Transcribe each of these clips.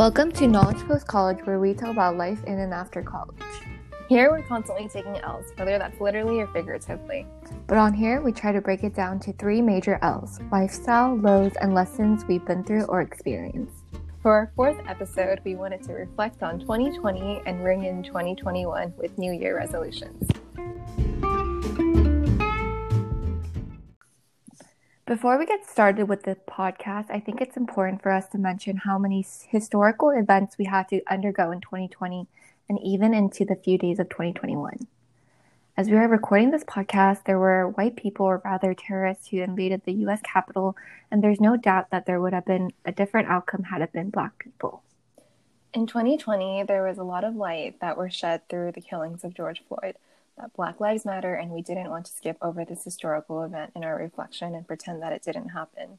Welcome to Knowledge Post College, where we talk about life in and after college. Here, we're constantly taking L's, whether that's literally or figuratively. But on here, we try to break it down to three major L's lifestyle, lows, and lessons we've been through or experienced. For our fourth episode, we wanted to reflect on 2020 and ring in 2021 with New Year resolutions. Before we get started with the podcast, I think it's important for us to mention how many historical events we had to undergo in 2020 and even into the few days of 2021. As we are recording this podcast, there were white people, or rather terrorists, who invaded the US Capitol, and there's no doubt that there would have been a different outcome had it been black people. In 2020, there was a lot of light that were shed through the killings of George Floyd that Black Lives Matter, and we didn't want to skip over this historical event in our reflection and pretend that it didn't happen.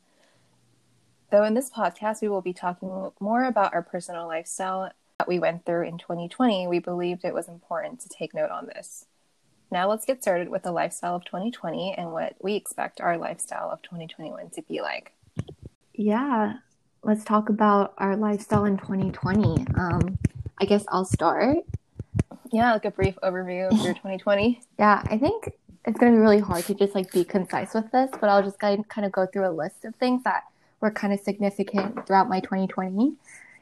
Though in this podcast, we will be talking more about our personal lifestyle that we went through in 2020, we believed it was important to take note on this. Now let's get started with the lifestyle of 2020 and what we expect our lifestyle of 2021 to be like. Yeah, let's talk about our lifestyle in 2020. Um, I guess I'll start. Yeah, like a brief overview of your 2020. Yeah, I think it's going to be really hard to just like be concise with this, but I'll just kind of go through a list of things that were kind of significant throughout my 2020.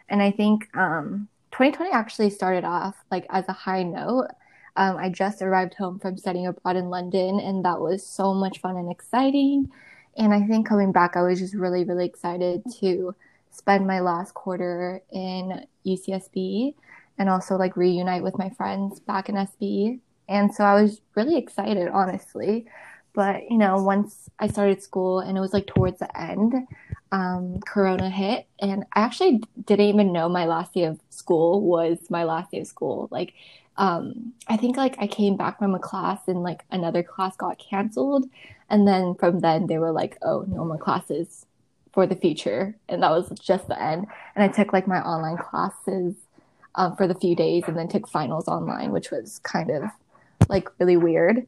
And I think um, 2020 actually started off like as a high note. Um, I just arrived home from studying abroad in London, and that was so much fun and exciting. And I think coming back, I was just really, really excited to spend my last quarter in UCSB and also like reunite with my friends back in SB. And so I was really excited, honestly. But, you know, once I started school and it was like towards the end, um, Corona hit. And I actually didn't even know my last day of school was my last day of school. Like, um, I think like I came back from a class and like another class got canceled. And then from then they were like, oh, no more classes for the future. And that was just the end. And I took like my online classes um, for the few days and then took finals online, which was kind of like really weird.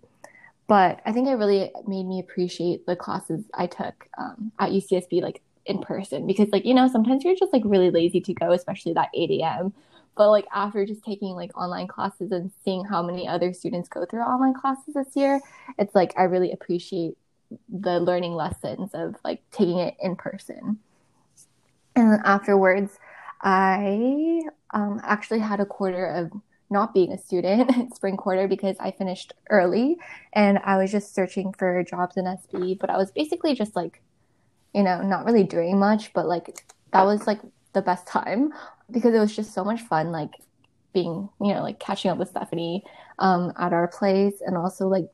But I think it really made me appreciate the classes I took um, at UCSB, like in person, because like you know sometimes you're just like really lazy to go, especially that 8 a.m. But like after just taking like online classes and seeing how many other students go through online classes this year, it's like I really appreciate the learning lessons of like taking it in person. And then afterwards, I um, actually had a quarter of not being a student, spring quarter, because I finished early and I was just searching for jobs in SB. But I was basically just like, you know, not really doing much, but like that was like the best time because it was just so much fun, like being, you know, like catching up with Stephanie um, at our place and also like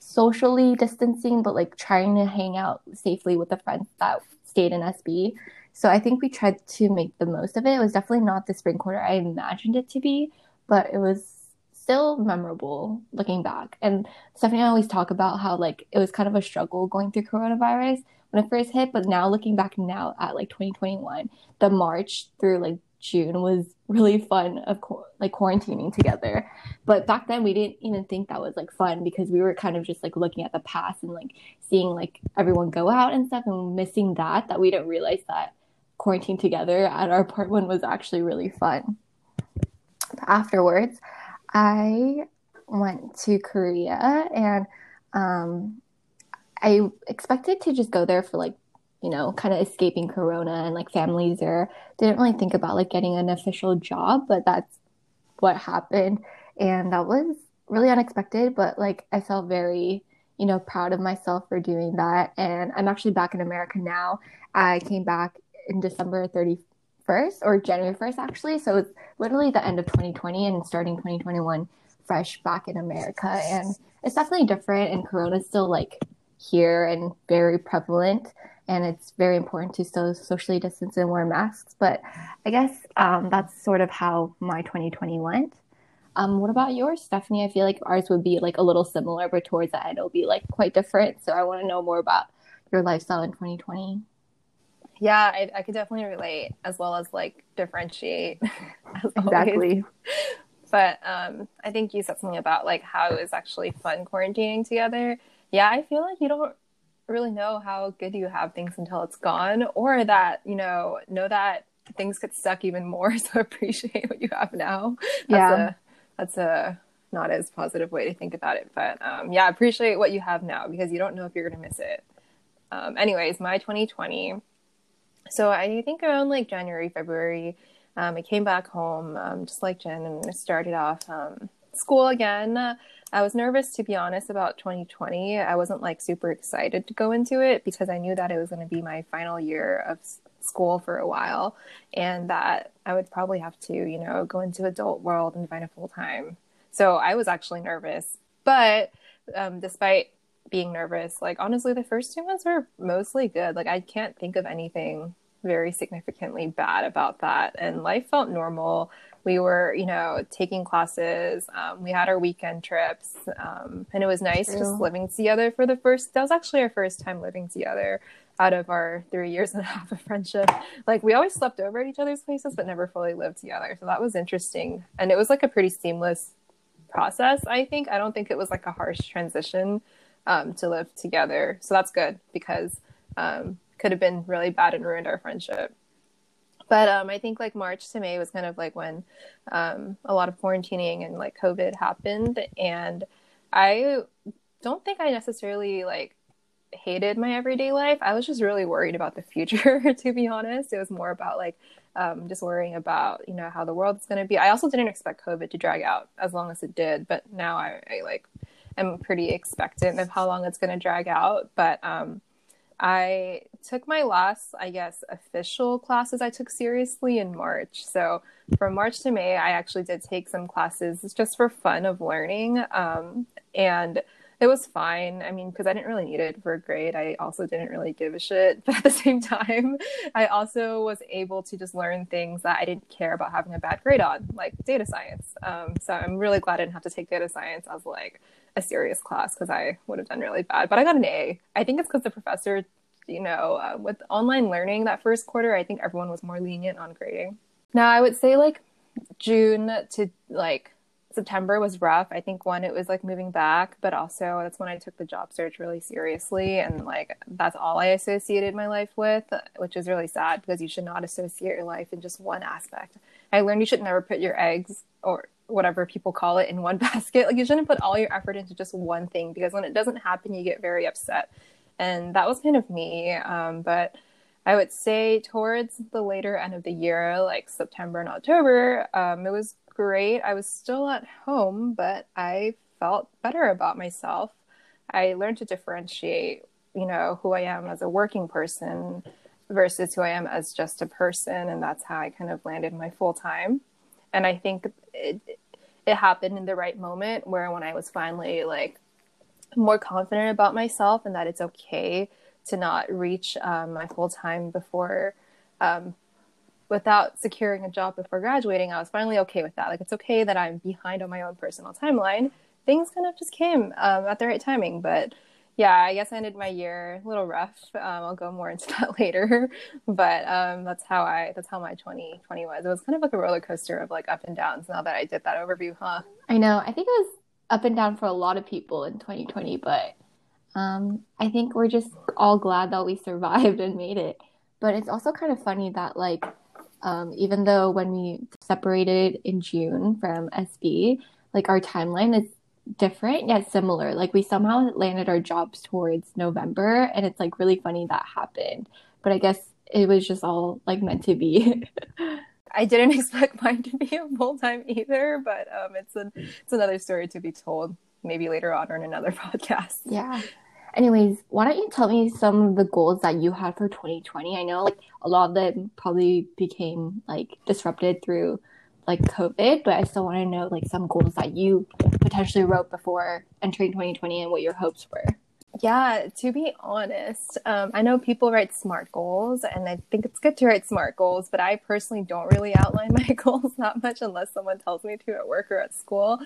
socially distancing, but like trying to hang out safely with the friends that stayed in SB. So I think we tried to make the most of it. It was definitely not the spring quarter I imagined it to be, but it was still memorable looking back. And Stephanie and I always talk about how like it was kind of a struggle going through coronavirus when it first hit, but now looking back now at like 2021, the March through like June was really fun of like quarantining together. But back then we didn't even think that was like fun because we were kind of just like looking at the past and like seeing like everyone go out and stuff and missing that that we didn't realize that quarantine together at our apartment was actually really fun. Afterwards, I went to Korea and um, I expected to just go there for like, you know, kind of escaping Corona and like families there. Didn't really think about like getting an official job, but that's what happened. And that was really unexpected, but like I felt very, you know, proud of myself for doing that. And I'm actually back in America now. I came back in December 31st or January 1st, actually. So it's literally the end of 2020 and starting 2021 fresh back in America. And it's definitely different. And Corona's still like here and very prevalent. And it's very important to still socially distance and wear masks. But I guess um, that's sort of how my 2020 went. Um, what about yours, Stephanie? I feel like ours would be like a little similar, but towards the end, it'll be like quite different. So I want to know more about your lifestyle in 2020. Yeah, I, I could definitely relate as well as like differentiate. As exactly. But um, I think you said something about like how it was actually fun quarantining together. Yeah, I feel like you don't really know how good you have things until it's gone, or that you know know that things could suck even more. So appreciate what you have now. That's Yeah. a that's a not as positive way to think about it, but um, yeah, appreciate what you have now because you don't know if you're gonna miss it. Um, anyways, my 2020. So I think around like January, February, um, I came back home, um, just like Jin, and I started off um, school again. I was nervous, to be honest, about 2020. I wasn't like super excited to go into it because I knew that it was going to be my final year of school for a while, and that I would probably have to, you know, go into adult world and find a full time. So I was actually nervous, but um, despite being nervous, like honestly, the first two months were mostly good. Like I can't think of anything very significantly bad about that, and life felt normal. We were, you know, taking classes. Um, we had our weekend trips, um, and it was nice True. just living together for the first. That was actually our first time living together out of our three years and a half of friendship. Like we always slept over at each other's places, but never fully lived together. So that was interesting, and it was like a pretty seamless process. I think I don't think it was like a harsh transition um, to live together. So that's good because um, could have been really bad and ruined our friendship. But um, I think like March to May was kind of like when um, a lot of quarantining and like COVID happened, and I don't think I necessarily like hated my everyday life. I was just really worried about the future, to be honest. It was more about like um, just worrying about you know how the world's going to be. I also didn't expect COVID to drag out as long as it did, but now I, I like am pretty expectant of how long it's going to drag out. But um, I took my last, I guess, official classes I took seriously in March. So from March to May, I actually did take some classes just for fun of learning. Um, and it was fine. I mean, because I didn't really need it for a grade. I also didn't really give a shit. But at the same time, I also was able to just learn things that I didn't care about having a bad grade on, like data science. Um, so I'm really glad I didn't have to take data science as like a serious class because I would have done really bad. But I got an A. I think it's because the professor, you know, uh, with online learning that first quarter, I think everyone was more lenient on grading. Now, I would say like June to like September was rough. I think one, it was like moving back, but also that's when I took the job search really seriously. And like that's all I associated my life with, which is really sad because you should not associate your life in just one aspect. I learned you should never put your eggs or whatever people call it in one basket. Like you shouldn't put all your effort into just one thing because when it doesn't happen, you get very upset. And that was kind of me. Um, but I would say towards the later end of the year, like September and October, um, it was great. I was still at home, but I felt better about myself. I learned to differentiate, you know, who I am as a working person versus who I am as just a person, and that's how I kind of landed my full time. And I think it it happened in the right moment where when I was finally like more confident about myself and that it's okay to not reach um, my full time before um, without securing a job before graduating, I was finally okay with that. Like, it's okay that I'm behind on my own personal timeline. Things kind of just came um, at the right timing. But yeah, I guess I ended my year a little rough. Um, I'll go more into that later. But um, that's how I, that's how my 2020 was. It was kind of like a roller coaster of like up and downs now that I did that overview, huh? I know. I think it was up and down for a lot of people in 2020, but um, I think we're just all glad that we survived and made it. But it's also kind of funny that, like, um, even though when we separated in June from SB, like our timeline is different yet similar. Like, we somehow landed our jobs towards November, and it's like really funny that happened. But I guess it was just all like meant to be. I didn't expect mine to be a full time either, but um, it's an it's another story to be told maybe later on or in another podcast. Yeah. Anyways, why don't you tell me some of the goals that you had for 2020? I know like a lot of them probably became like disrupted through like COVID, but I still want to know like some goals that you potentially wrote before entering 2020 and what your hopes were. Yeah, to be honest, um, I know people write SMART goals, and I think it's good to write SMART goals, but I personally don't really outline my goals that much unless someone tells me to at work or at school.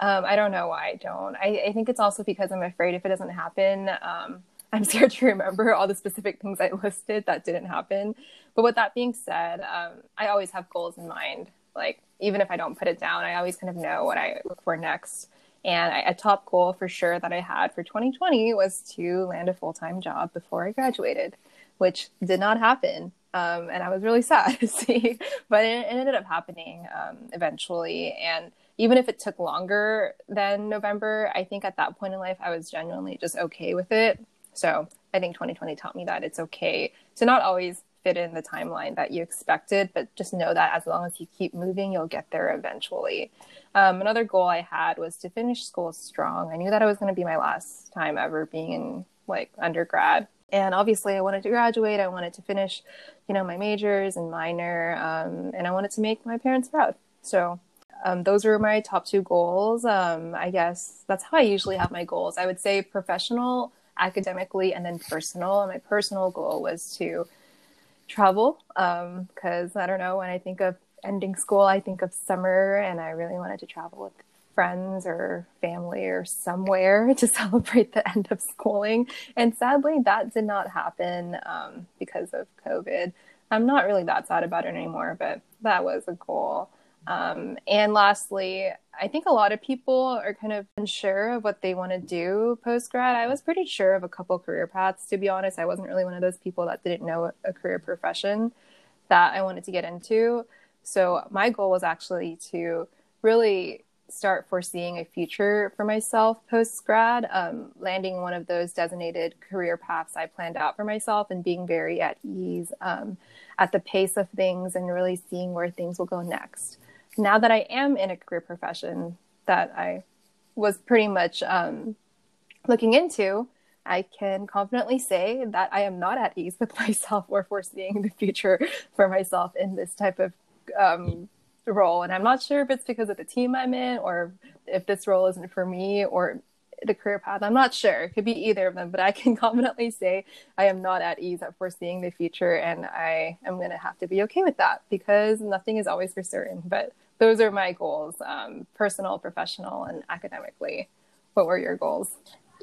Um, I don't know why I don't. I, I, think it's also because I'm afraid if it doesn't happen, um, I'm scared to remember all the specific things I listed that didn't happen. But with that being said, um, I always have goals in mind. Like, even if I don't put it down, I always kind of know what I look for next. And I, a top goal for sure that I had for 2020 was to land a full time job before I graduated, which did not happen. Um, and I was really sad to see, but it, it ended up happening um, eventually. And even if it took longer than November, I think at that point in life, I was genuinely just okay with it. So I think 2020 taught me that it's okay to not always fit in the timeline that you expected, but just know that as long as you keep moving, you'll get there eventually. Um, another goal I had was to finish school strong. I knew that it was going to be my last time ever being in like undergrad. And obviously, I wanted to graduate. I wanted to finish, you know, my majors and minor, um, and I wanted to make my parents proud. So um, those were my top two goals. Um, I guess that's how I usually have my goals. I would say professional, academically, and then personal. And my personal goal was to travel because um, I don't know when I think of ending school, I think of summer, and I really wanted to travel with friends or family or somewhere to celebrate the end of schooling. And sadly, that did not happen um, because of COVID. I'm not really that sad about it anymore, but that was a goal. Um, and lastly, I think a lot of people are kind of unsure of what they want to do post grad. I was pretty sure of a couple career paths, to be honest. I wasn't really one of those people that didn't know a career profession that I wanted to get into. So my goal was actually to really start foreseeing a future for myself post grad, um, landing one of those designated career paths I planned out for myself and being very at ease um, at the pace of things and really seeing where things will go next now that I am in a career profession that I was pretty much um, looking into, I can confidently say that I am not at ease with myself or foreseeing the future for myself in this type of um, role. And I'm not sure if it's because of the team I'm in or if this role isn't for me or the career path. I'm not sure. It could be either of them, but I can confidently say I am not at ease at foreseeing the future, and I am going to have to be okay with that because nothing is always for certain. But those are my goals, um, personal, professional, and academically. What were your goals?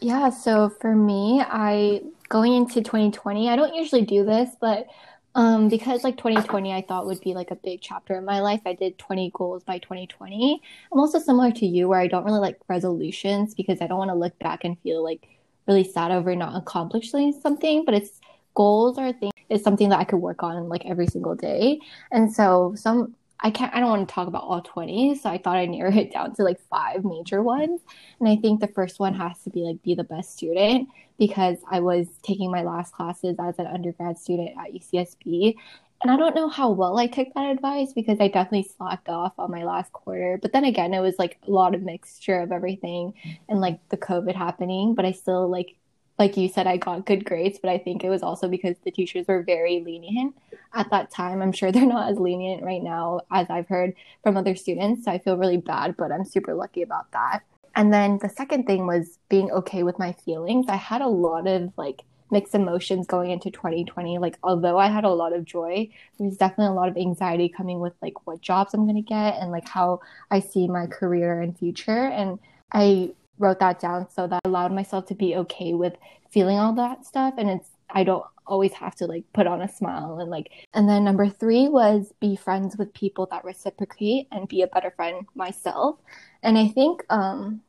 Yeah, so for me, I going into 2020, I don't usually do this, but um, because like 2020 I thought would be like a big chapter in my life. I did 20 goals by 2020. I'm also similar to you where I don't really like resolutions because I don't want to look back and feel like really sad over not accomplishing something, but it's goals or things is something that I could work on like every single day. And so some I can't I don't want to talk about all 20, so I thought I'd narrow it down to like five major ones. And I think the first one has to be like be the best student because I was taking my last classes as an undergrad student at UCSB. And I don't know how well I took that advice because I definitely slacked off on my last quarter. But then again, it was like a lot of mixture of everything and like the COVID happening, but I still like like you said, I got good grades, but I think it was also because the teachers were very lenient at that time. I'm sure they're not as lenient right now as I've heard from other students. So I feel really bad, but I'm super lucky about that. And then the second thing was being okay with my feelings. I had a lot of like mixed emotions going into 2020. Like, although I had a lot of joy, there was definitely a lot of anxiety coming with like what jobs I'm going to get and like how I see my career and future. And I wrote that down so that I allowed myself to be okay with feeling all that stuff and it's I don't always have to like put on a smile and like and then number 3 was be friends with people that reciprocate and be a better friend myself. And I think um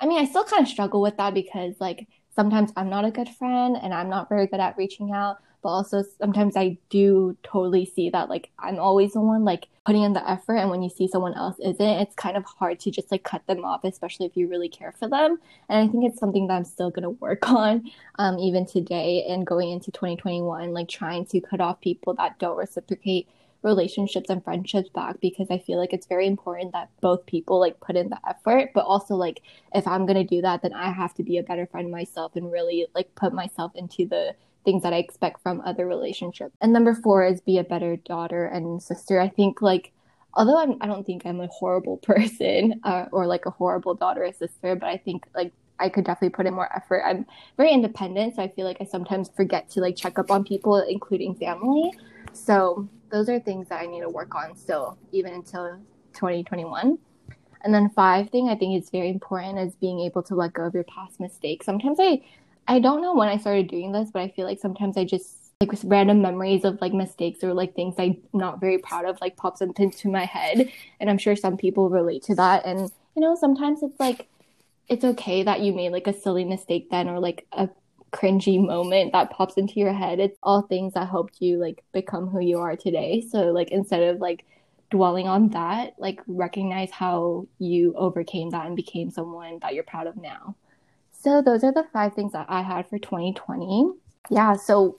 I mean I still kind of struggle with that because like sometimes I'm not a good friend and I'm not very good at reaching out but also sometimes I do totally see that like I'm always the one like putting in the effort and when you see someone else isn't it's kind of hard to just like cut them off especially if you really care for them. And I think it's something that I'm still to work on um, even today and going into 2021 like trying to cut off people that don't reciprocate relationships and friendships back because I feel like it's very important that both people like put in the effort, but also like if I'm gonna do that, then I have to be a better friend myself and really like put myself into the things that I expect from other relationships. And number four is be a better daughter and sister. I think like although I'm, I don't think I'm a horrible person uh, or like a horrible daughter or sister, but I think like I could definitely put in more effort. I'm very independent, so I feel like I sometimes forget to like check up on people, including family. So those are things that I need to work on still, even until 2021. And then five thing I think is very important is being able to let go of your past mistakes. Sometimes I I don't know when I started doing this, but I feel like sometimes I just like random memories of like mistakes or like things I'm not very proud of like pops into my head. And I'm sure some people relate to that. And you know, sometimes it's like it's okay that you made like a silly mistake then or like a cringy moment that pops into your head. It's all things that helped you like become who you are today. So like instead of like dwelling on that, like recognize how you overcame that and became someone that you're proud of now. So those are the five things that I had for 2020. Yeah, so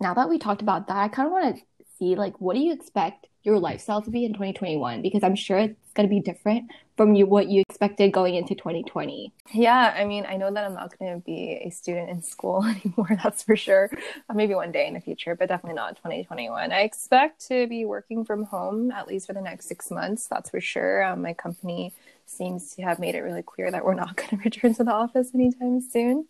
now that we talked about that, I kind of want to see like what do you expect your lifestyle to be in 2021 because I'm sure it's going to be different from you what you expected going into 2020. Yeah, I mean, I know that I'm not going to be a student in school anymore, that's for sure. Maybe one day in the future, but definitely not 2021. I expect to be working from home at least for the next 6 months, that's for sure. Um, my company seems to have made it really clear that we're not going to return to the office anytime soon.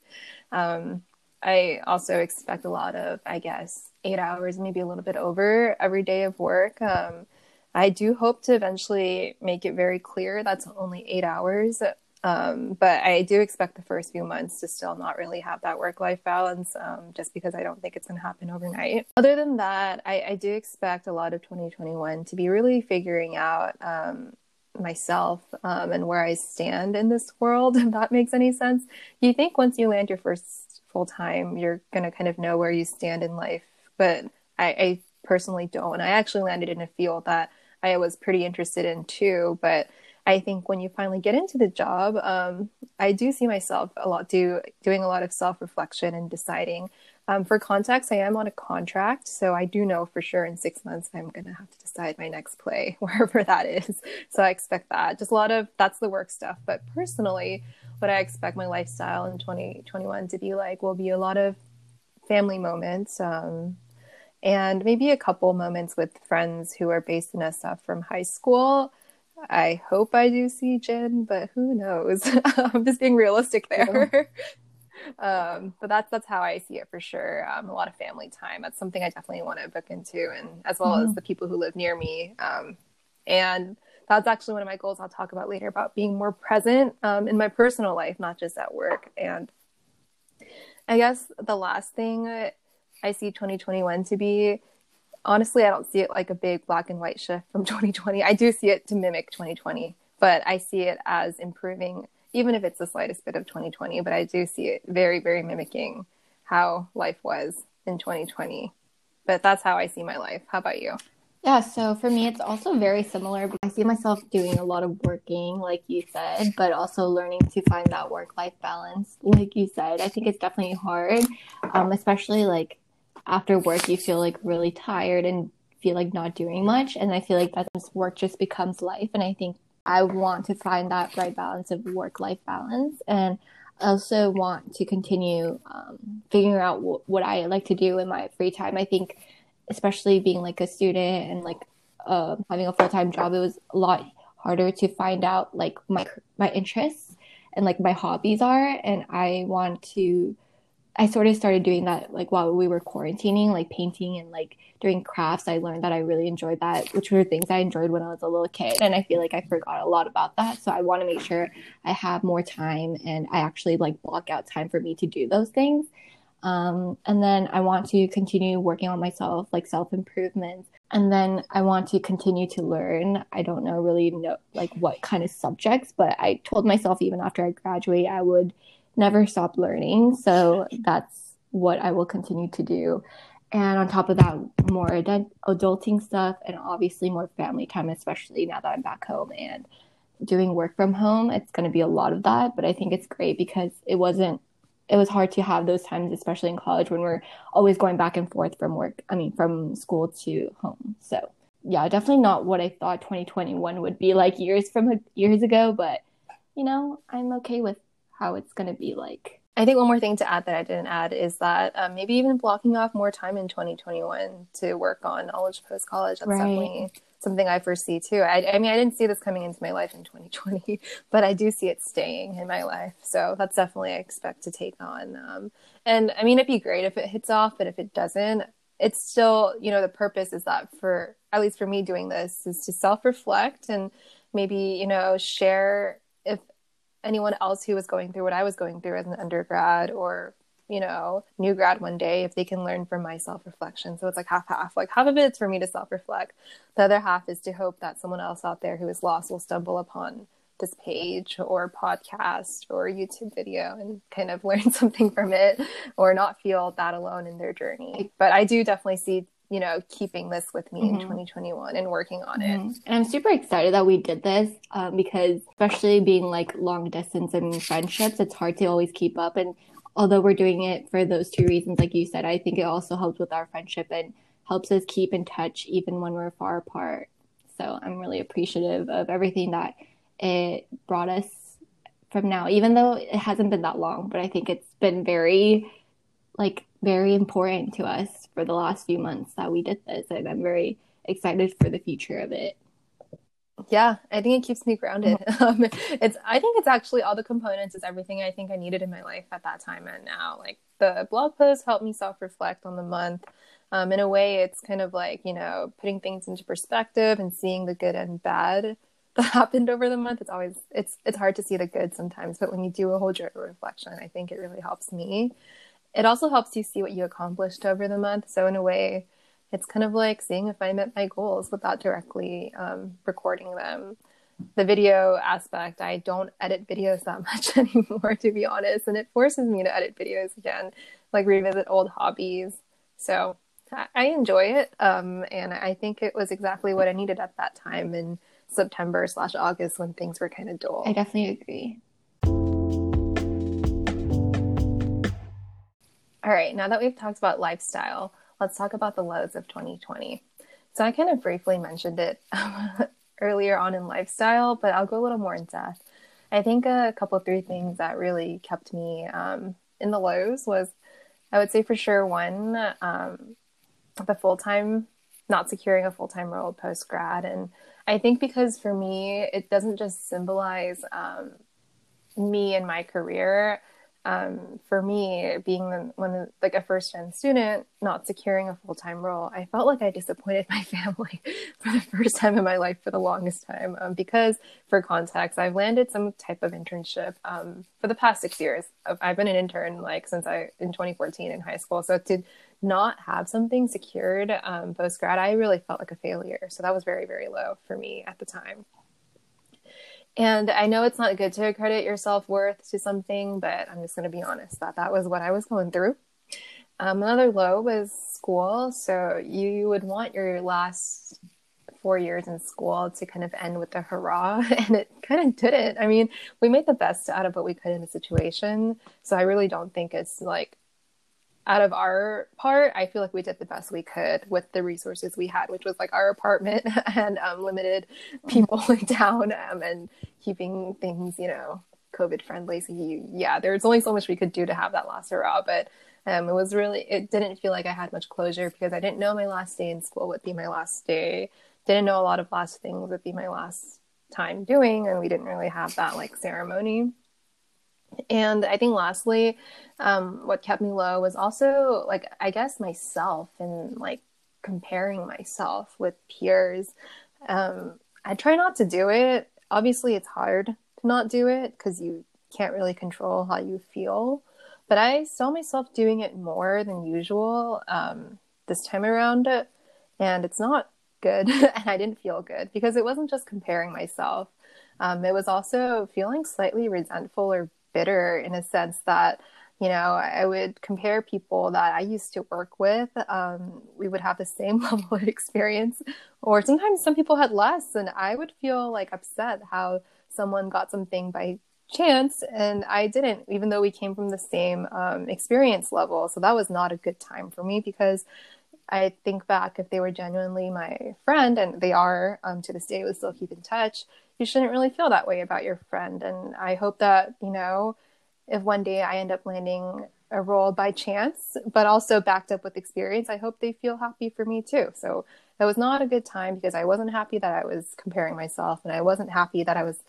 Um, I also expect a lot of, I guess, eight hours, maybe a little bit over every day of work. Um, I do hope to eventually make it very clear that's only eight hours. Um, but I do expect the first few months to still not really have that work life balance um, just because I don't think it's going to happen overnight. Other than that, I, I, do expect a lot of 2021 to be really figuring out um, myself um, and where I stand in this world, if that makes any sense. Do you think once you land your first full time, you're going to kind of know where you stand in life but I, I personally don't. I actually landed in a field that I was pretty interested in too, but I think when you finally get into the job, um, I do see myself a lot do doing a lot of self reflection and deciding. Um, for context, I am on a contract, so I do know for sure in six months I'm gonna have to decide my next play wherever that is. So I expect that. Just a lot of that's the work stuff. But personally, what I expect my lifestyle in 2021 to be like will be a lot of family moments. Um, and maybe a couple moments with friends who are based in SF from high school. I hope I do see Jin, but who knows? I'm just being realistic there. um, but that's that's how I see it for sure. Um, a lot of family time. That's something I definitely want to book into, and as well mm-hmm. as the people who live near me. Um, and that's actually one of my goals. I'll talk about later about being more present um, in my personal life, not just at work. And I guess the last thing I see 2021 to be. Honestly, I don't see it like a big black and white shift from 2020. I do see it to mimic 2020, but I see it as improving, even if it's the slightest bit of 2020. But I do see it very, very mimicking how life was in 2020. But that's how I see my life. How about you? Yeah, so for me, it's also very similar. I see myself doing a lot of working, like you said, but also learning to find that work life balance, like you said. I think it's definitely hard, um, especially like after work, you feel like really tired and feel like not doing much. And I feel like that work just becomes life. And I think I want to find that right balance of work life balance. And I also want to continue um, figuring out w- what I like to do in my free time. I think especially being like a student and like uh, having a full time job, it was a lot harder to find out like my my interests and like my hobbies are, and I want to. I sort of started doing that like while we were quarantining, like painting and like doing crafts. I learned that I really enjoyed that, which were things I enjoyed when I was a little kid. And I feel like I forgot a lot about that. So I want to make sure I have more time and I actually like block out time for me to do those things. Um, and then I want to continue working on myself, like self improvement. And then I want to continue to learn. I don't know really know like what kind of subjects, but I told myself even after I graduate, I would never stop learning. So that's what I will continue to do. And on top of that, more adult- adulting stuff and obviously more family time, especially now that I'm back home and doing work from home. It's going to be a lot of that, but I think it's great because it wasn't it was hard to have those times, especially in college when we're always going back and forth from work. I mean, from school to home. So yeah, definitely not what I thought 2021 would be like years from years ago, but you know, I'm okay with how it's going to be like. I think one more thing to add that I didn't add is that um, maybe even blocking off more time in 2021 to work on knowledge post college. That's right. definitely something I foresee too. I, I, mean, I didn't see this coming into my life in 2020, but I do see it staying in my life. So that's definitely I expect to take on. Um, and I mean, it'd be great if it hits off, but if it doesn't, it's still, you know, the purpose is that for, at least for me doing this, is to self reflect and maybe, you know, share if anyone else who was going through what I was going through as an undergrad or you know, new grad one day if they can learn from my self reflection. So it's like half half. Like half of it is for me to self reflect. The other half is to hope that someone else out there who is lost will stumble upon this page or podcast or YouTube video and kind of learn something from it or not feel that alone in their journey. But I do definitely see you know, keeping this with me mm-hmm. in 2021 and working on mm-hmm. it. And I'm super excited that we did this um, because, especially being like long distance and friendships, it's hard to always keep up. And although we're doing it for those two reasons, like you said, I think it also helps with our friendship and helps us keep in touch even when we're far apart. So I'm really appreciative of everything that it brought us from now, even though it hasn't been that long, but I think it's been very, like, very important to us for the last few months that we did this. And I'm very excited for the future of it. Yeah, I think it keeps me grounded. Um, it's I think it's actually all the components is everything I think I needed in my life at that time and now. Like the blog post helped me self reflect on the month. Um, in a way, it's kind of like you know putting things into perspective and seeing the good and bad that happened over the month. It's always it's it's hard to see the good sometimes, but when you do a whole journal reflection, I think it really helps me. It also helps you see what you accomplished over the month. So in a way, it's kind of like seeing if I met my goals without directly um, recording them. The video aspect, I don't edit videos that much anymore, to be honest, and it forces me to edit videos again, like revisit old hobbies. So I enjoy it, um, and I think it was exactly what I needed at that time in September slash August when things were kind of dull. I definitely agree. All right, now that we've talked about lifestyle, let's talk about the lows of 2020. So I kind of briefly mentioned it earlier on in lifestyle, but I'll go a little more in depth. I think a couple three things that really kept me um, in the lows was, I would say for sure one, um, the full time, not securing a full time role post grad, and I think because for me it doesn't just symbolize um, me and my career um, for me, being the, one like a first gen student, not securing a full time role, I felt like I disappointed my family for the first time in my life for the longest time. Um, because, for context, I've landed some type of internship um, for the past six years. I've been an intern like since I in 2014 in high school. So to not have something secured um, post grad, I really felt like a failure. So that was very very low for me at the time. And I know it's not good to accredit your self worth to something, but I'm just going to be honest that that was what I was going through. Um, another low was school. So you would want your last four years in school to kind of end with a hurrah, and it kind of didn't. I mean, we made the best out of what we could in the situation. So I really don't think it's like out of our part, I feel like we did the best we could with the resources we had, which was like our apartment and um, limited people in town um, and keeping things, you know, COVID friendly. So you, yeah, there's only so much we could do to have that last hurrah, but um, it was really, it didn't feel like I had much closure because I didn't know my last day in school would be my last day. Didn't know a lot of last things would be my last time doing, and we didn't really have that like ceremony. And I think lastly, um, what kept me low was also like I guess myself and like comparing myself with peers. Um, I try not to do it. Obviously, it's hard to not do it because you can't really control how you feel. But I saw myself doing it more than usual um, this time around, and it's not good. and I didn't feel good because it wasn't just comparing myself. Um, it was also feeling slightly resentful or bitter in a sense that you know i would compare people that i used to work with um, we would have the same level of experience or sometimes some people had less and i would feel like upset how someone got something by chance and i didn't even though we came from the same um, experience level. So that was not a good time for me because i think back if they were genuinely my friend and they are um, to this day we still keep in touch you shouldn't really feel that way about your friend. And I hope that, you know, if one day I end up landing a role by chance, but also backed up with experience, I hope they feel happy for me too. So it was not a good time because I wasn't happy that I was comparing myself and I wasn't happy that I was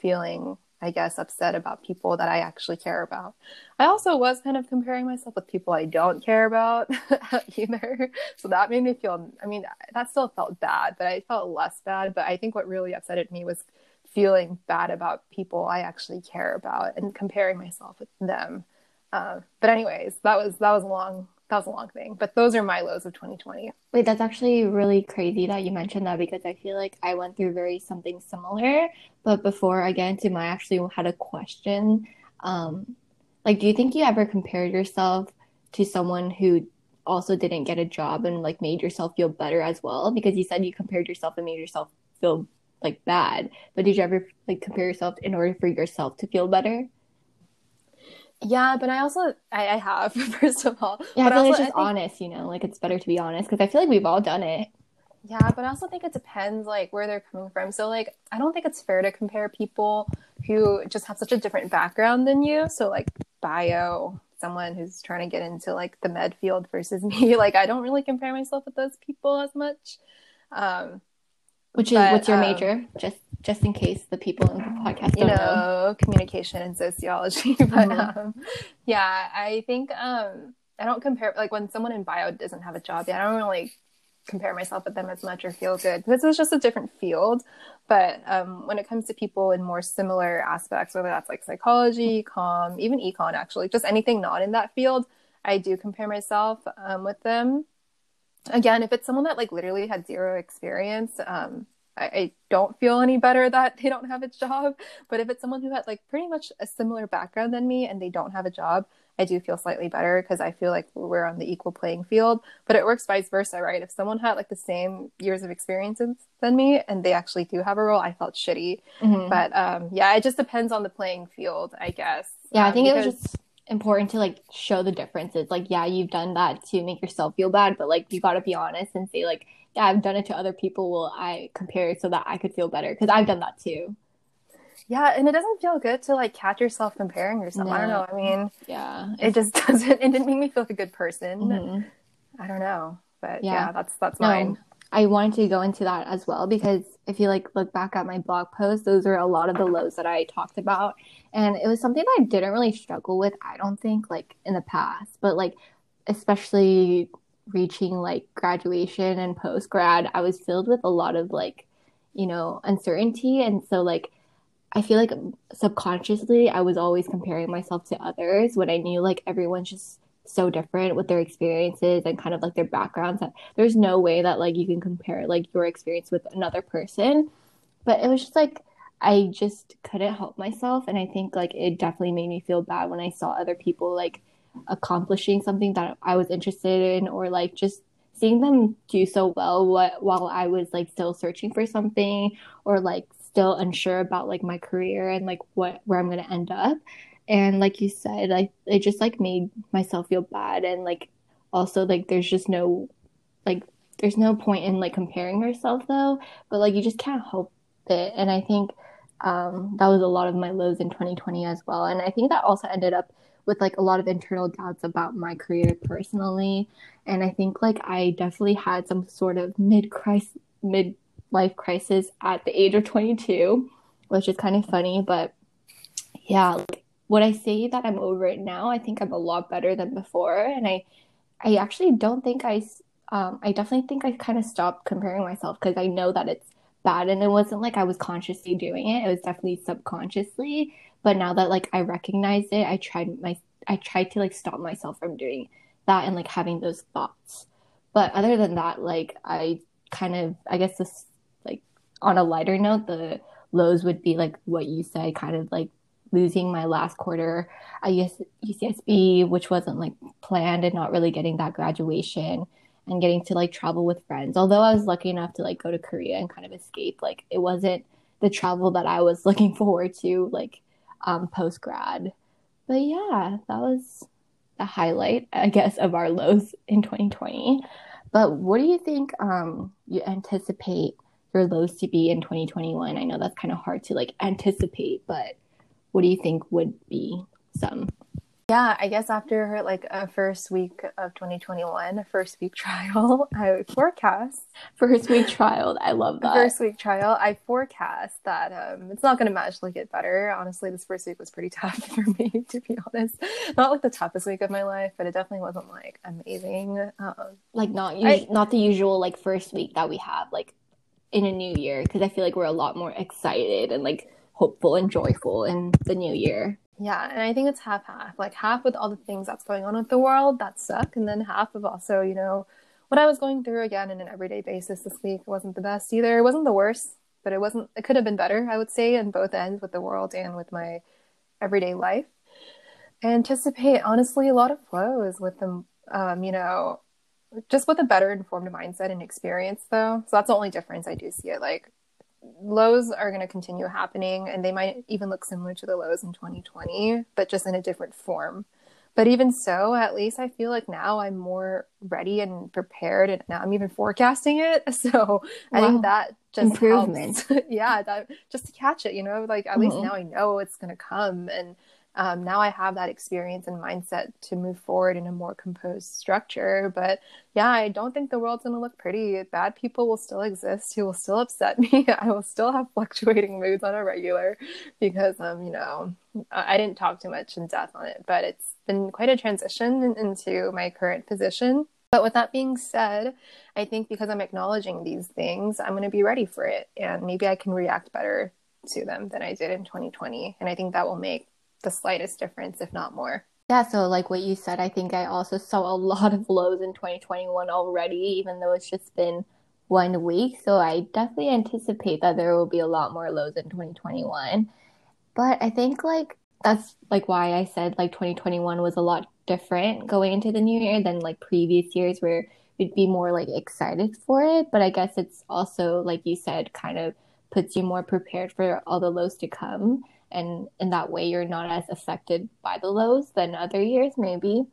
feeling, I guess, upset about people that I actually care about. I also was kind of comparing myself with people I don't care about either. So that made me feel, I mean, that still felt bad, but I felt less bad. But I think what really upset me was feeling bad about people I actually care about and comparing myself with them. Uh, but anyways, that was that was a long that was a long thing. But those are my lows of 2020. Wait, that's actually really crazy that you mentioned that because I feel like I went through very something similar. But before I get into my, I actually had a question. Um, like, do you think you ever compared yourself to someone who also didn't get a job and like made yourself feel better as well? Because you said you compared yourself and made yourself feel like bad. But did you ever like compare yourself in order for yourself to feel better? Yeah, but I also I, I have first of all. Yeah, but I feel like it's also, just think, honest, you know, like it's better to be honest because I feel like we've all done it. Yeah, but I also think it depends like where they're coming from. So like I don't think it's fair to compare people who just have such a different background than you. So like bio, someone who's trying to get into like the med field versus me. Like I don't really compare myself with those people as much. Um Which is But, what's your um, major? Just just in case the people in the podcast you don't know. know, communication and sociology. But Mhm. um, yeah, I think um, I don't compare like when someone in bio doesn't have a job yet. I don't really compare myself with them as much or feel good because it's just a different field. But um, when it comes to people in more similar aspects, whether that's like psychology, com, even econ, actually, just anything not in that field, I do compare myself um, with them. Again, if it's someone that like literally had zero experience, um, I, I don't feel any better that they don't have a job. But if it's someone who had like pretty much a similar background than me and they don't have a job, I do feel slightly better because I feel like we're on the equal playing field. But it works vice versa, right? If someone had like the same years of experiences than me and they actually do have a role, I felt shitty. Mhm. But um, yeah, it just depends on the playing field, I guess. Yeah, I Um, think it was just important to like show the differences. Like, yeah, you've done that to make yourself feel bad, but like you got to be honest and say like, yeah, I've done it to other people. Will I compare it so that I could feel better? Because I've done that too. yeah, and it doesn't feel good to like catch yourself comparing yourself. I don't know. I mean, Yeah. it just doesn't. It didn't make me feel like a good person. Mhm. I don't know, but Yeah. yeah, that's that's No, mine. I wanted to go into that as well because if you like look back at my blog post, those are a lot of the lows that I talked about. And it was something that I didn't really struggle with, I don't think, like in the past, but like especially reaching like graduation and post grad, I was filled with a lot of like, you know, uncertainty. And so like I feel like subconsciously I was always comparing myself to others when I knew like everyone's just so different with their experiences and kind of like their backgrounds that there's no way that like you can compare like your experience with another person. But it was just like I just couldn't help myself and I think like it definitely made me feel bad when I saw other people like accomplishing something that I was interested in or like just seeing them do so well what while I was like still searching for something or like still unsure about like my career and like what where I'm gonna end up. And like you said, like it just like made myself feel bad and like also like there's just no like there's no point in like comparing yourself though, but like you just can't help it. And I think um that was a lot of my lows in 2020 as well. And I think that also ended up with like a lot of internal doubts about my career personally. And I think like I definitely had some sort of mid crisis mid life crisis at the age of 22, which is kind of funny, but yeah, like, would I say that I'm over it now? I think I'm a lot better than before, and I I actually don't think I um I definitely think I kind of stopped comparing myself because I know that it's bad and it wasn't like I was consciously doing it. It was definitely subconsciously, but now that like I recognized it, I tried my I tried to like stop myself from doing that and like having those thoughts. But other than that, like I kind of I guess this like on a lighter note, the lows would be like what you said, kind of like losing my last quarter at UCSB, which wasn't like planned and not really getting that graduation and getting to like travel with friends. Although I was lucky enough to like go to Korea and kind of escape, like it wasn't the travel that I was looking forward to like um post grad. But yeah, that was the highlight, I guess, of our lows in 2020. But what do you think um you anticipate your lows to be in 2021? I know that's kind of hard to like anticipate, but what do you think would be some? Yeah, I guess after like a first week of 2021, a first week trial, I forecast First week trial. I love that. first week trial. I forecast that um, it's not going to magically get better. Honestly, this first week was pretty tough for me, to be honest. Not like the toughest week of my life, but it definitely wasn't like amazing. Um, like not us- I- not the usual like first week that we have like in a new year because I feel like we're a lot more excited and like hopeful and joyful in the new year. Yeah, and I think it's half half. Like half with all the things that's going on with the world that suck, and then half of also, you know, what I was going through again in an everyday basis this week wasn't the best either. It wasn't the worst, but it wasn't it could have been better, I would say, in both ends with the world and with my everyday life. I anticipate honestly a lot of flows with them um, you know, just with a better informed mindset and experience though. So that's the only difference I do see it. Like lows are going to continue happening and they might even look similar to the lows in 2020 but just in a different form but even so at least i feel like now i'm more ready and prepared and now i'm even forecasting it so wow. i think that just improvement helps. yeah that just to catch it you know like at mm-hmm. least now i know it's going to come and um, now I have that experience and mindset to move forward in a more composed structure. But yeah, I don't think the world's going to look pretty. Bad people will still exist who will still upset me. I will still have fluctuating moods on a regular because, um, you know, I didn't talk too much in depth on it, but it's been quite a transition into my current position. But with that being said, I think because I'm acknowledging these things, I'm going to be ready for it. And maybe I can react better to them than I did in 2020. And I think that will make the slightest difference, if not more. Yeah, so like what you said, I think I also saw a lot of lows in 2021 already, even though it's just been one week. So I definitely anticipate that there will be a lot more lows in 2021. But I think like that's like why I said like 2021 was a lot different going into the new year than like previous years where you'd be more like excited for it. But I guess it's also, like you said, kind of puts you more prepared for all the lows to come and in that way you're not as affected by the lows than other years maybe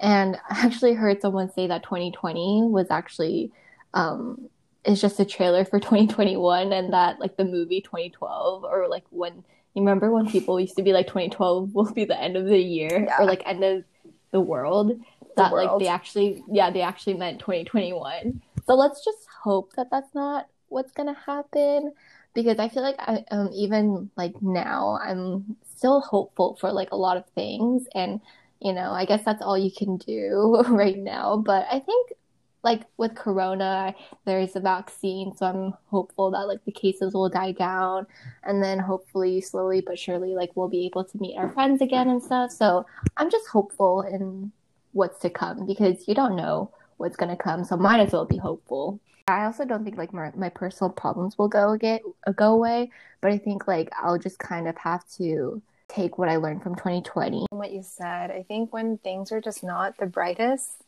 and i actually heard someone say that 2020 was actually um is just a trailer for 2021 and that like the movie 2012 or like when you remember when people used to be like 2012 will be the end of the year yeah. or like end of the world that the world. like they actually yeah they actually meant 2021 so let's just hope that that's not what's gonna happen because I feel like I um even like now I'm still hopeful for like a lot of things and you know I guess that's all you can do right now but I think like with corona there's a vaccine so I'm hopeful that like the cases will die down and then hopefully slowly but surely like we'll be able to meet our friends again and stuff. So I'm just hopeful in what's to come because you don't know what's going to come so might as well be hopeful I also don't think like my, my personal problems will go get go away, but I think like I'll just kind of have to take what I learned from 2020. What you said, I think when things are just not the brightest,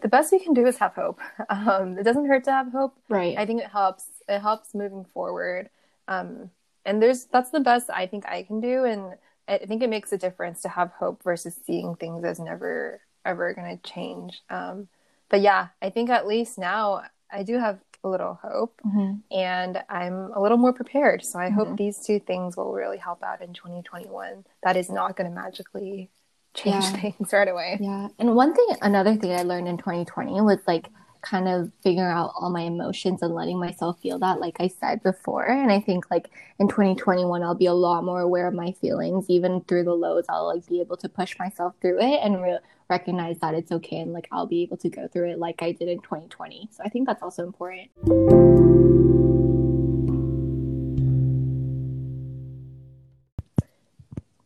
the best we can do is have hope. Um, it doesn't hurt to have hope. Right. I think it helps. It helps moving forward. Um, and there's that's the best I think I can do, and I think it makes a difference to have hope versus seeing things as never ever going to change. Um, but yeah, I think at least now I do have a little hope mm-hmm. and I'm a little more prepared. So I mm-hmm. hope these two things will really help out in 2021. That is not going to magically change yeah. things right away. Yeah. And one thing, another thing I learned in 2020 was like kind of figuring out all my emotions and letting myself feel that, like I said before. And I think like in 2021, I'll be a lot more aware of my feelings, even through the lows. I'll like be able to push myself through it and re- recognize that it's okay and like I'll be able to go through it like I did in 2020. So I think that's also important.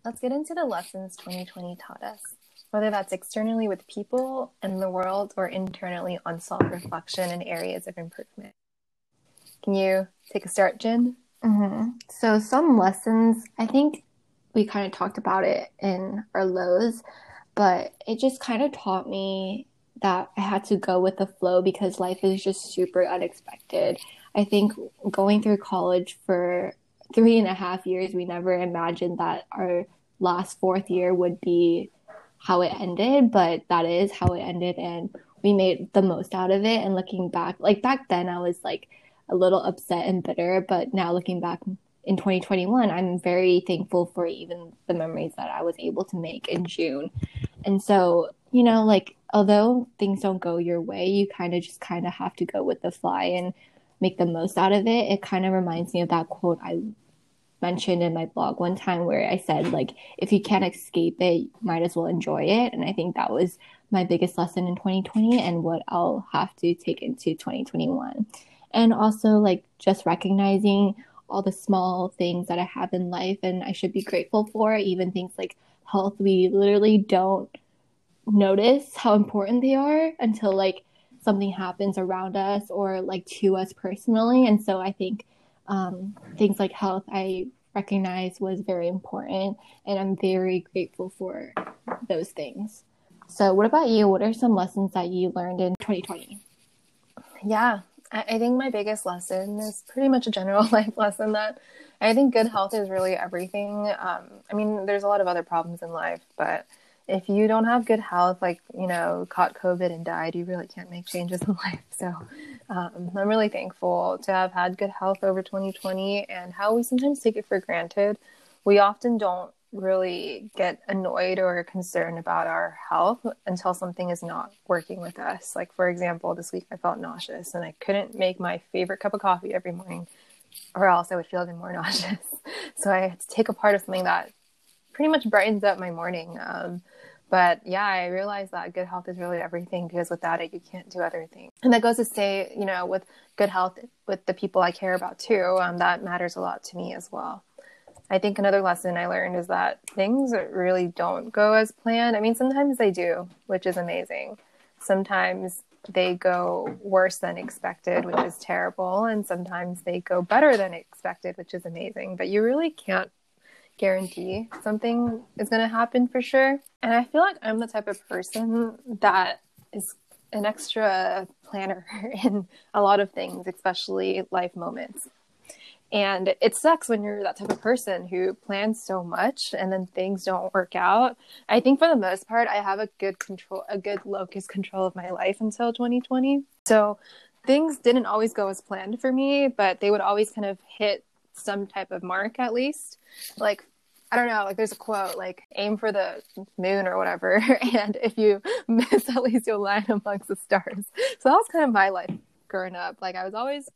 Let's get into the lessons 2020 taught us, whether that's externally with people and the world or internally on self reflection and areas of improvement. Can you take a start, Jin? Mm-hmm. So, some lessons, I think we kind of talked about it in our lows, but it just kind of taught me that I had to go with the flow because life is just super unexpected. I think going through college for three and a half years, we never imagined that our last fourth year would be how it ended, but that is how it ended. And we made the most out of it. And looking back, like back then, I was like a little upset and bitter, but now looking back, in 2021, I'm very thankful for even the memories that I was able to make in June. And so, you know, like although things don't go your way, you kind of just kind of have to go with the fly and make the most out of it. It kind of reminds me of that quote I mentioned in my blog one time where I said like if you can't escape it, you might as well enjoy it. And I think that was my biggest lesson in 2020 and what I'll have to take into 2021. And also like just recognizing all the small things that I have in life and I should be grateful for, even things like health. We literally don't notice how important they are until like something happens around us or like to us personally. And so I think um, things like health, I recognize was very important and I'm very grateful for those things. So, what about you? What are some lessons that you learned in 2020? Yeah, I think my biggest lesson is pretty much a general life lesson that I think good health is really everything. Um, I mean, there's a lot of other problems in life, but if you don't have good health, like, you know, caught COVID and died, you really can't make changes in life. So um, I'm really thankful to have had good health over 2020 and how we sometimes take it for granted. We often don't really get annoyed or concerned about our health until something is not working with us. Like, for example, this week I felt nauseous and I couldn't make my favorite cup of coffee every morning, or else I would feel even more nauseous. So I had to take a part of something that pretty much brightens up my morning. Um, but yeah, I realized that good health is really everything because without it, you can't do other things. And that goes to say, you know, with good health, with the people I care about too, um, that matters a lot to me as well. I think another lesson I learned is that things really don't go as planned. I mean, sometimes they do, which is amazing. Sometimes they go worse than expected, which is terrible. And sometimes they go better than expected, which is amazing. But you really can't guarantee something is going to happen for sure. And I feel like I'm the type of person that is an extra planner in a lot of things, especially life moments. And it sucks when you're that type of person who plans so much and then things don't work out. I think for the most part, I have a good control, a good locus control of my life until 2020. So things didn't always go as planned for me, but they would always kind of hit some type of mark at least. Like, I don't know, like there's a quote, like aim for the moon or whatever. And if you miss, at least you'll land amongst the stars. So that was kind of my life growing up. Like I was always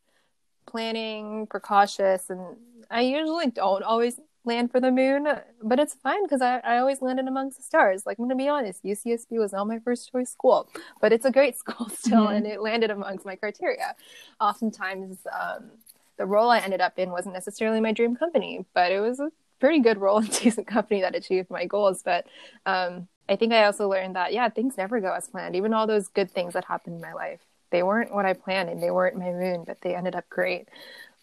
planning, precautious, and I usually don't always land for the moon, but it's fine because I, I always landed amongst the stars. Like I'm gonna be honest, UCSB was not my first choice school, but it's a great school still, mm-hmm. and it landed amongst my criteria. Oftentimes, um, the role I ended up in wasn't necessarily my dream company, but it was a pretty good role and decent company that achieved my goals. But um, I think I also learned that yeah, things never go as planned. Even all those good things that happened in my life, they weren't what I planned and they weren't my moon, but they ended up great.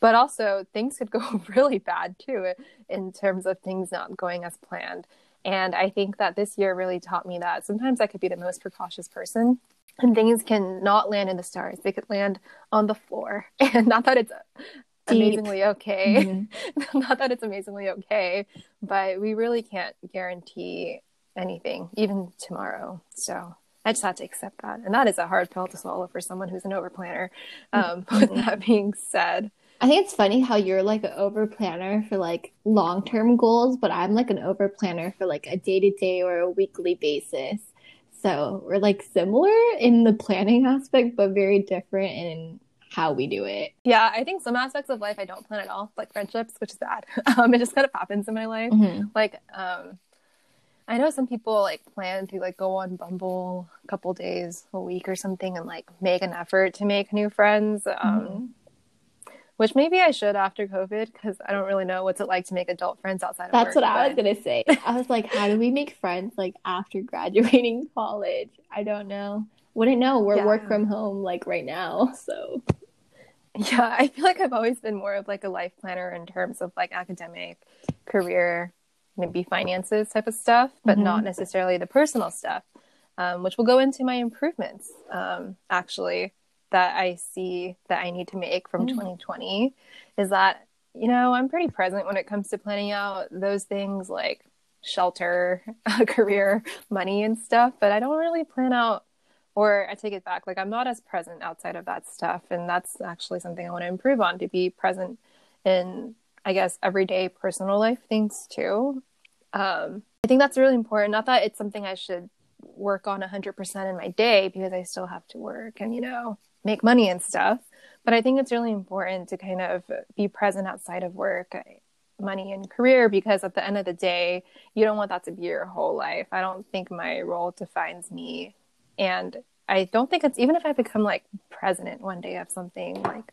But also, things could go really bad too in terms of things not going as planned. And I think that this year really taught me that sometimes I could be the most precautious person and things can not land in the stars. They could land on the floor. And not that it's amazingly okay. Mm-hmm. not that it's amazingly okay, but we really can't guarantee anything, even tomorrow. So I just had to accept that. And that is a hard pill to swallow for someone who's an overplanner. Um, mm-hmm. With that being said, I think it's funny how you're like an over planner for like long term goals, but I'm like an over planner for like a day to day or a weekly basis. So we're like similar in the planning aspect, but very different in how we do it. Yeah, I think some aspects of life I don't plan at all, like friendships, which is bad. Um, it just kind of happens in my life. Mm-hmm. Like, um, I know some people like plan to like go on Bumble a couple days a week or something and like make an effort to make new friends. Um, mm-hmm. Which maybe I should after COVID because I don't really know what's it like to make adult friends outside of That's work, what but... I was gonna say. I was like, how do we make friends like after graduating college? I don't know. Wouldn't know. We're yeah. work from home like right now, so. Yeah, I feel like I've always been more of like a life planner in terms of like academic, career, maybe finances type of stuff, but mm-hmm. not necessarily the personal stuff, um, which will go into my improvements um, actually that I see that I need to make from mm-hmm. 2020 is that, you know, I'm pretty present when it comes to planning out those things like shelter, career, money, and stuff, but I don't really plan out. Or I take it back, like I'm not as present outside of that stuff. And that's actually something I want to improve on to be present in I guess, everyday personal life things too. Um, I think that's really important. Not that it's something I should work on 100% in my day because I still have to work and, you know, make money and stuff. But I think it's really important to kind of be present outside of work, money, and career because at the end of the day, you don't want that to be your whole life. I don't think my role defines me. And I don't think it's even if I become like president one day of something like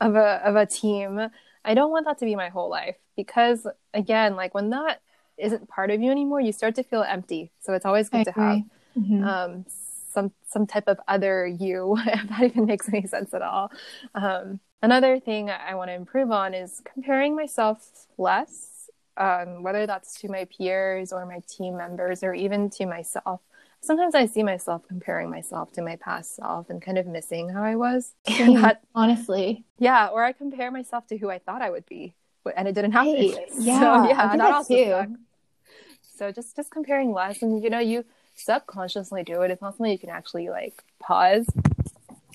of a of a team, I don't want that to be my whole life because, again, like when that isn't part of you anymore, you start to feel empty. So it's always good I to agree. have mm-hmm. um, some some type of other you, if that even makes any sense at all. Um, another thing I want to improve on is comparing myself less, um, whether that's to my peers or my team members or even to myself sometimes I see myself comparing myself to my past self and kind of missing how I was. that, honestly. Yeah, or I compare myself to who I thought I would be, and it didn't happen. Right. Yeah, so, yeah, that also too. Sucks. So just just comparing less, and you know, you subconsciously do it. It's not something you can actually like pause.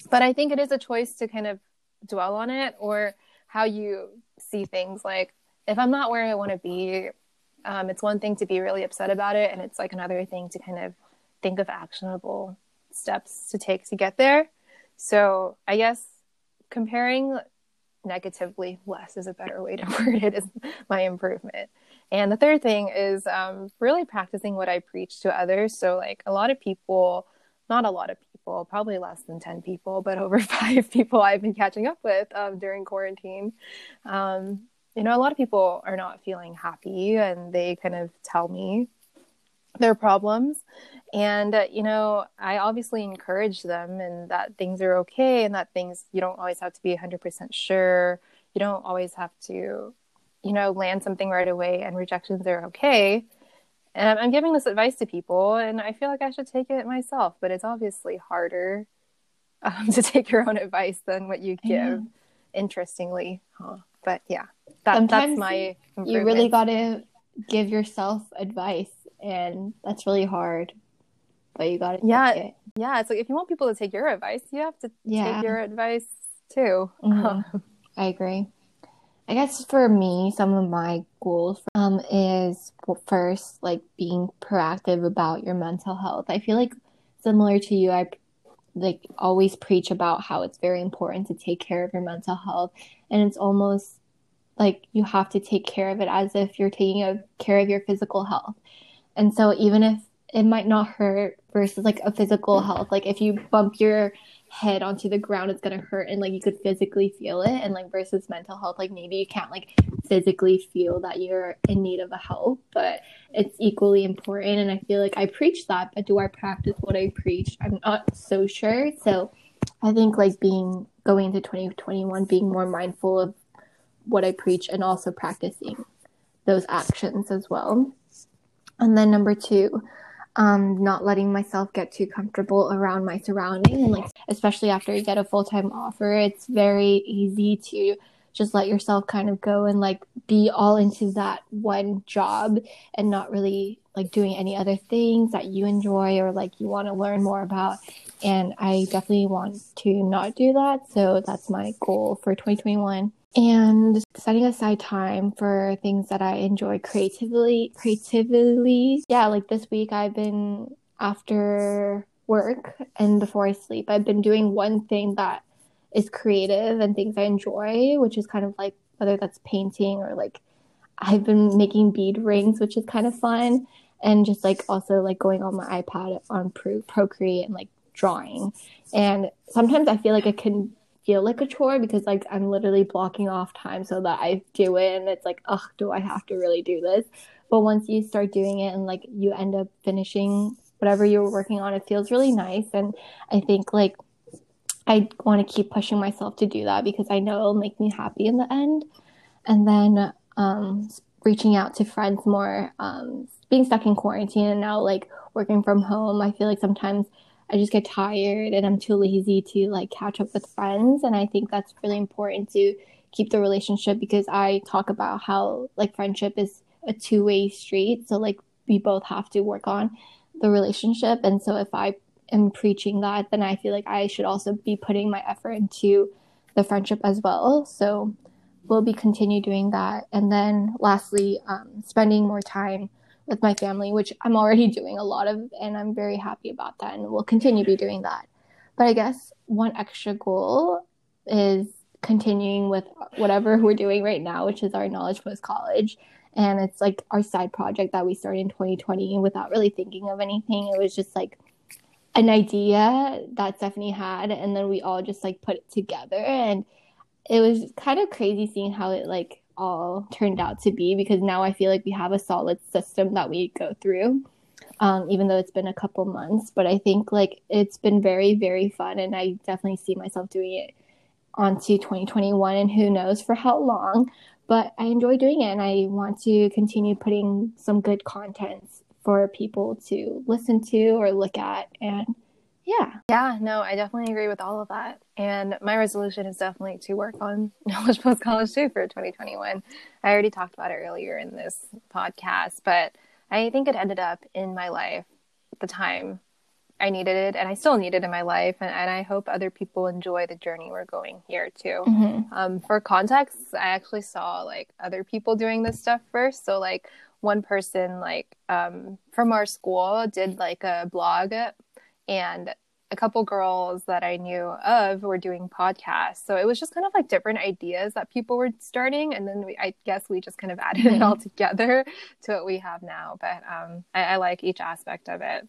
But I think it is a choice to kind of dwell on it or how you see things. Like if I'm not where I want to be, um, it's one thing to be really upset about it, and it's like another thing to kind of think of actionable steps to take to get there. So I guess comparing negatively less is a better way to word it is my improvement. And the third thing is um, really practicing what I preach to others. So like a lot of people, not a lot of people, probably less than 10 people, but over five people I've been catching up with um, during quarantine. Um, you know, a lot of people are not feeling happy and they kind of tell me their problems and uh, you know i obviously encourage them and that things are okay and that things you don't always have to be 100% sure you don't always have to you know land something right away and rejections are okay and i'm giving this advice to people and i feel like i should take it myself but it's obviously harder um, to take your own advice than what you give interestingly huh? but yeah that, that's my you really got to give yourself advice and that's really hard. But you got to yeah, it. yeah. It's like if you want people to take your advice, you have to yeah. take your advice too. Mm-hmm. I agree. I guess for me, some of my goals um is first like being proactive about your mental health. I feel like similar to you, I like always preach about how it's very important to take care of your mental health, and it's almost like you have to take care of it as if you're taking a, care of your physical health. And so even if it might not hurt versus like a physical health, like if you bump your head onto the ground, it's gonna hurt and like you could physically feel it. And like versus mental health, like maybe you can't like physically feel that you're in need of a help, but it's equally important. And I feel like I preach that, but do I practice what I preach? I'm not so sure. So I think like being going into 2021, being more mindful of what I preach and also practicing those actions as well. And then number two, um, not letting myself get too comfortable around my surroundings. And like, especially after you get a full time offer, it's very easy to just let yourself kind of go and like be all into that one job and not really like doing any other things that you enjoy or like you want to learn more about. And I definitely want to not do that. So that's my goal for 2021 and setting aside time for things that I enjoy creatively creatively. Yeah, like this week I've been after work and before I sleep, I've been doing one thing that is creative and things I enjoy, which is kind of like whether that's painting or like I've been making bead rings, which is kind of fun. And just like also like going on my iPad on Pro- Procreate and like drawing. And sometimes I feel like I can feel like a chore because like I'm literally blocking off time so that I do it and it's like, ugh, do I have to really do this? But once you start doing it and like you end up finishing whatever you're working on, it feels really nice. And I think like I want to keep pushing myself to do that because I know it'll make me happy in the end. And then um, reaching out to friends more, um, being stuck in quarantine and now like working from home, I feel like sometimes I just get tired and I'm too lazy to like catch up with friends. And I think that's really important to keep the relationship because I talk about how like friendship is a two way street. So like we both have to work on the relationship. And so if I am preaching that, then I feel like I should also be putting my effort into the friendship as well. So we'll be continue doing that. And then lastly, um, spending more time with my family, which I'm already doing a lot of, and I'm very happy about that, and we'll continue to be doing that. But I guess one extra goal is continuing with whatever we're doing right now, which is our Knowledge Post College. And it's like our side project that we started in 2020 without really thinking of anything. It was just like an idea that Stephanie had, and then we all just like put it together. And it was kind of crazy seeing how it like all turned out to be because now I feel like we have a solid system that we go through. Um, even though it's been a couple months, but I think like it's been very, very fun, and I definitely see myself doing it onto 2021, and who knows for how long. But I enjoy doing it, and I want to continue putting some good content for people to listen to or look at, and yeah. Yeah, no, I definitely agree with all of that. And my resolution is definitely to work on Knowledge Post College too for 2021. I already talked about it earlier in this podcast, but I think it ended up in my life the time I needed it and I still need it in my life. And, and I hope other people enjoy the journey we're going here too. Mm-hmm. Um, for context, I actually saw like other people doing this stuff first. So, like, one person like um, from our school did like a blog and a couple girls that I knew of were doing podcasts. So it was just kind of like different ideas that people were starting. And then we, I guess we just kind of added it all together to what we have now. But um, I, I, like each aspect of it.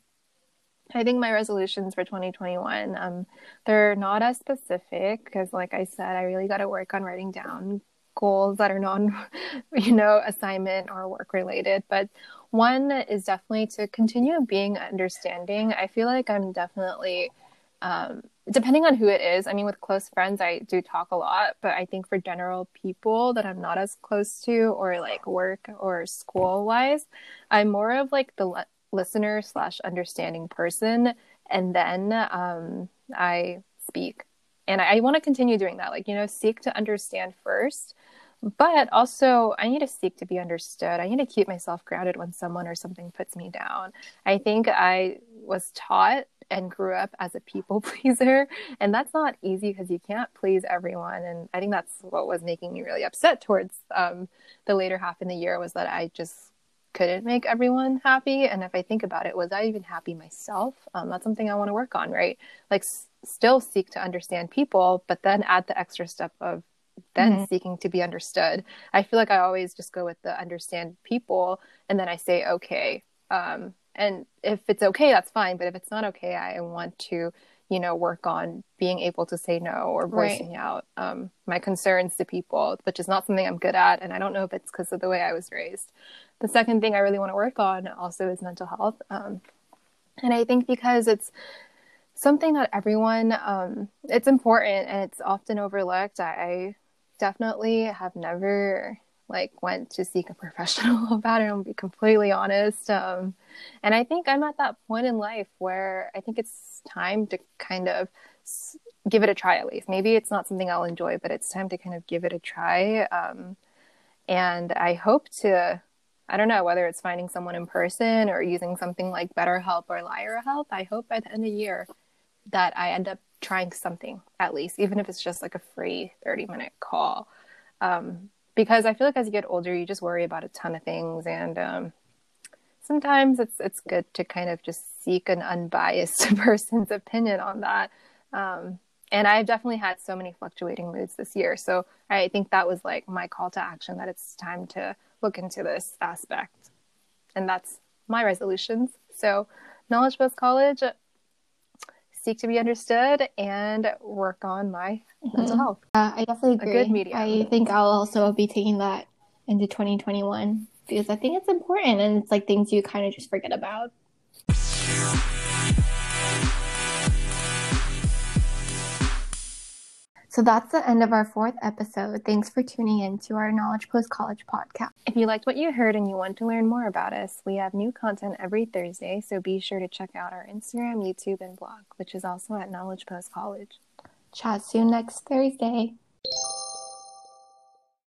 I think my resolutions for 2021, um, they're not as specific because, like I said, I really got to work on writing down goals that are non, you know, assignment or work related. But one is definitely to continue being understanding. I feel like I'm definitely, um, depending on who it is. I mean, with close friends, I do talk a lot, but I think for general people that I'm not as close to, or like work or school wise, I'm more of like the le- listener slash understanding person, and then um, I speak and I, I want to continue doing that like you know seek to understand first but also i need to seek to be understood. I need to keep myself grounded when someone or something puts me down. I think i was taught and grew up as a people pleaser and that's not easy because you can't please everyone and i think that's what was making me really upset towards um, the later half in the year was that i just couldn't make everyone happy and if i think about it was i even happy myself? Um, that's something i want to work on right? Like s- still seek to understand people but then add the extra step of then mm-hmm. seeking to be understood i feel like i always just go with the understand people and then i say okay um, and if it's okay that's fine but if it's not okay i want to you know work on being able to say no or voicing right. out um, my concerns to people which is not something i'm good at and i don't know if it's because of the way i was raised the second thing i really want to work on also is mental health um, and i think because it's something that everyone um, it's important and it's often overlooked I, I definitely have never like went to seek a professional about it. I'll be completely honest. Um, and I think I'm at that point in life where I think it's time to kind of give it a try at least. Maybe it's not something I'll enjoy, but it's time to kind of give it a try. Um, and I hope to, I don't know whether it's finding someone in person or using something like BetterHelp or Help. I hope by the end of the year that I end up trying something at least, even if it's just like a free 30 minute call. Um, because I feel like as you get older, you just worry about a ton of things. And um, sometimes it's, it's good to kind of just seek an unbiased person's opinion on that. Um, and I've definitely had so many fluctuating moods this year. So I think that was like my call to action that it's time to look into this aspect. And that's my resolutions. So, Knowledge Post College, seek to be understood and work on my mm-hmm. mental health. Uh, I definitely agree. A good medium. I think I'll also be taking that into 2021 because I think it's important and it's like things you kind of just forget about. So that's the end of our fourth episode. Thanks for tuning in to our Knowledge Post College podcast. If you liked what you heard and you want to learn more about us, we have new content every Thursday, so be sure to check out our Instagram, YouTube, and blog, which is also at Knowledge Post College. Chat soon next Thursday.